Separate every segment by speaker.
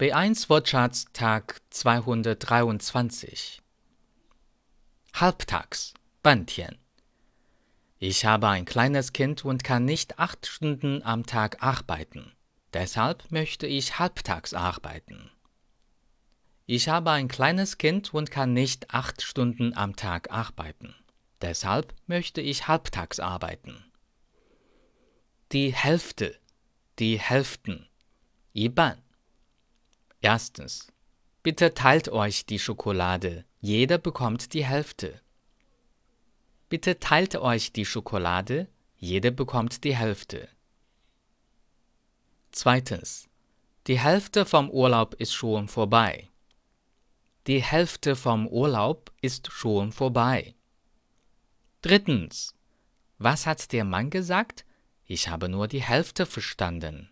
Speaker 1: B1 Wortschatz Tag 223 Halbtags, Bantian. Ich habe ein kleines Kind und kann nicht acht Stunden am Tag arbeiten. Deshalb möchte ich halbtags arbeiten. Ich habe ein kleines Kind und kann nicht acht Stunden am Tag arbeiten. Deshalb möchte ich halbtags arbeiten. Die Hälfte, die Hälften, Iban. Erstens. Bitte teilt euch die Schokolade. Jeder bekommt die Hälfte. Bitte teilt euch die Schokolade. Jeder bekommt die Hälfte. Zweitens. Die Hälfte vom Urlaub ist schon vorbei. Die Hälfte vom Urlaub ist schon vorbei. Drittens. Was hat der Mann gesagt? Ich habe nur die Hälfte verstanden.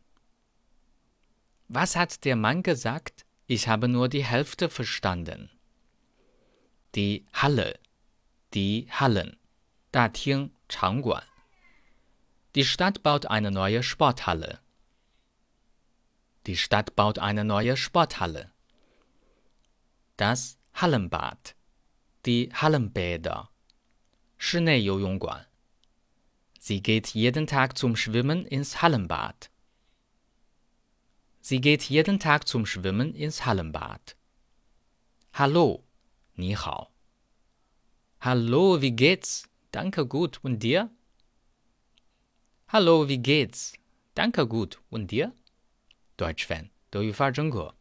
Speaker 1: Was hat der Mann gesagt? Ich habe nur die Hälfte verstanden. Die Halle, die Hallen, Da Ting, Changguan. Die Stadt baut eine neue Sporthalle. Die Stadt baut eine neue Sporthalle. Das Hallenbad, die Hallenbäder, Guan. Sie geht jeden Tag zum Schwimmen ins Hallenbad. Sie geht jeden Tag zum Schwimmen ins Hallenbad. Hallo, 你好. Hallo, wie geht's? Danke gut. Und dir? Hallo, wie geht's? Danke gut. Und dir? Deutsch-Fan，德语发真课。